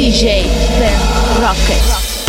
DJ Ben Rocket.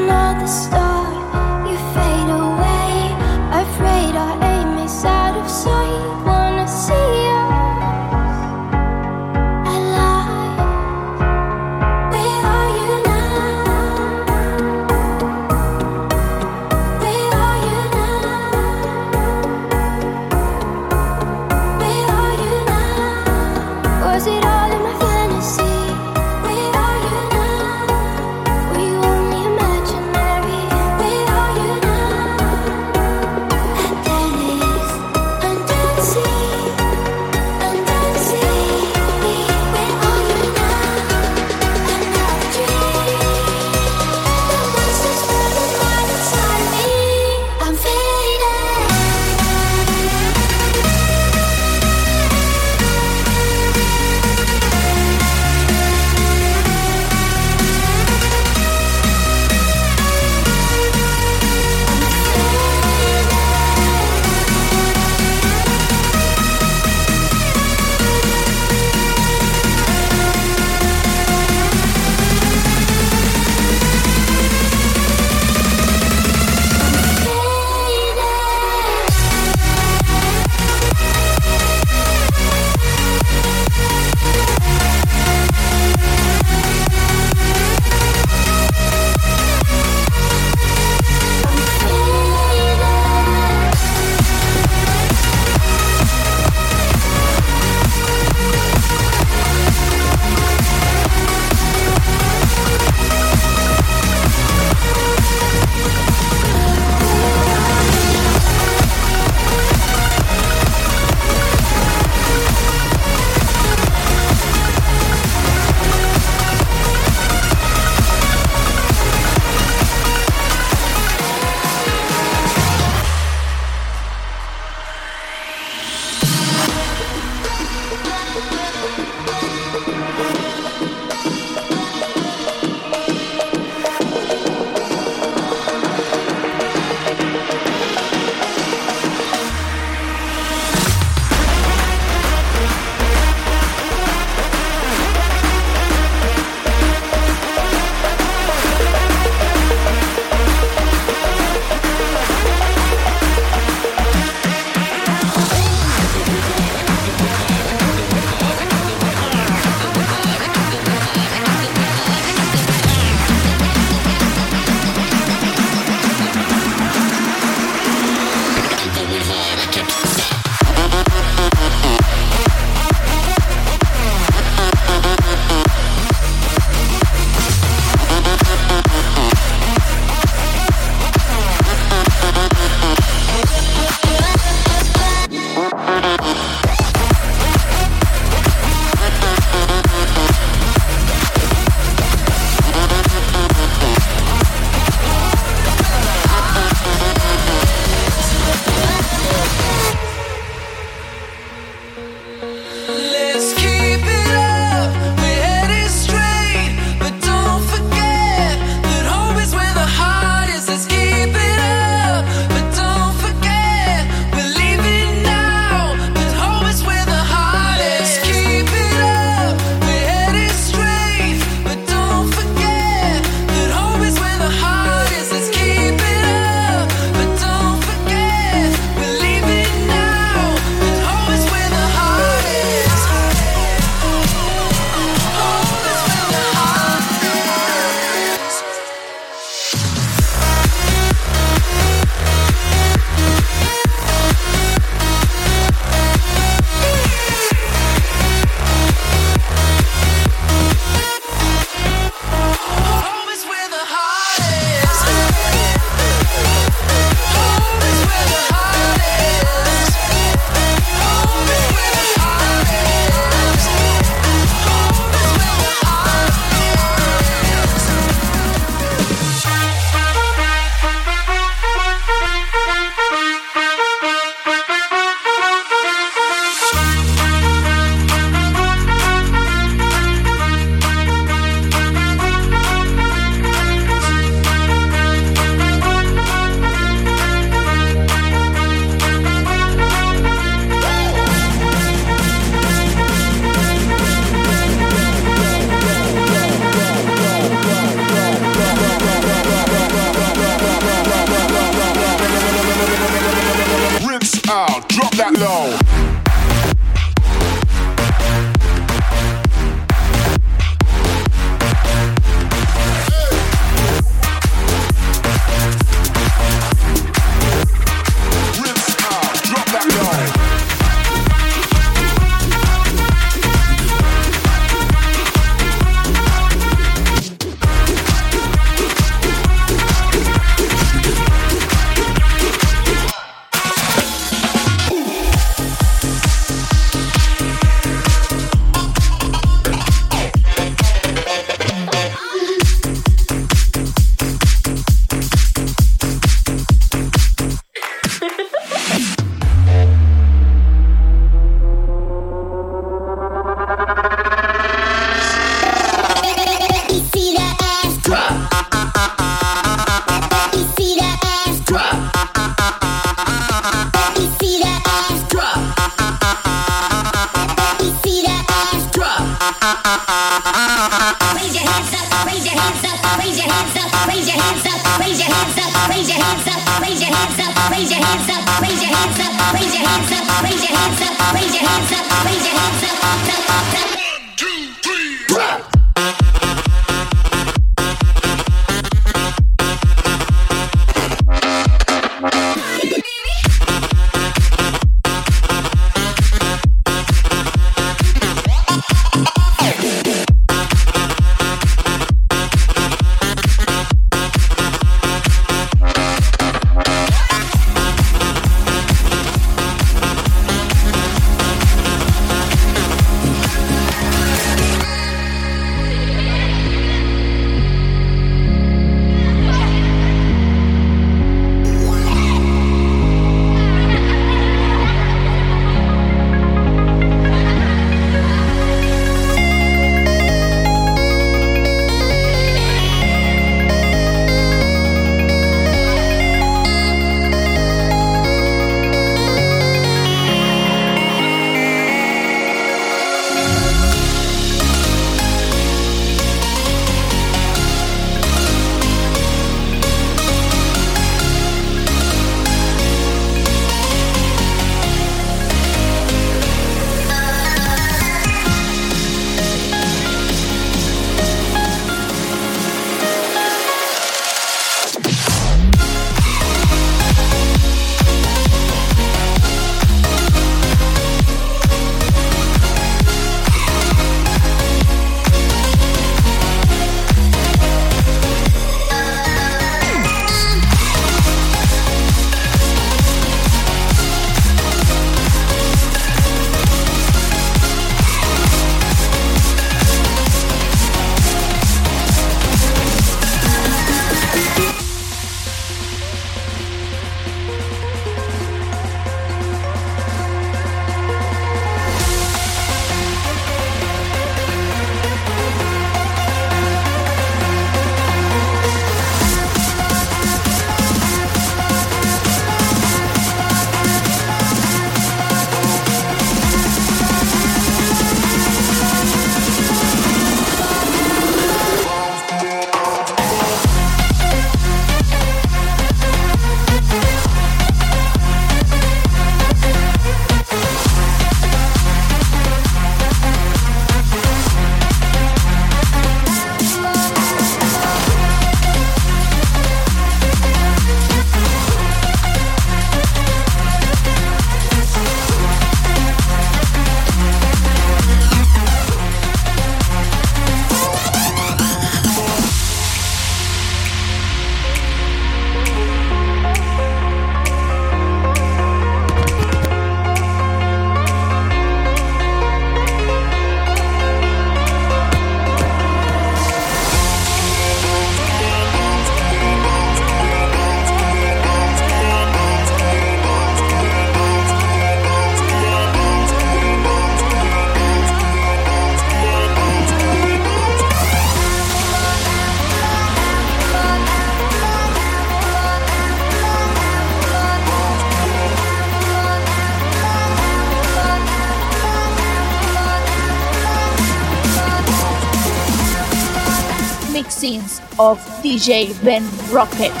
DJ Ben Rocket.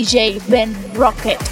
DJ Ben Rocket.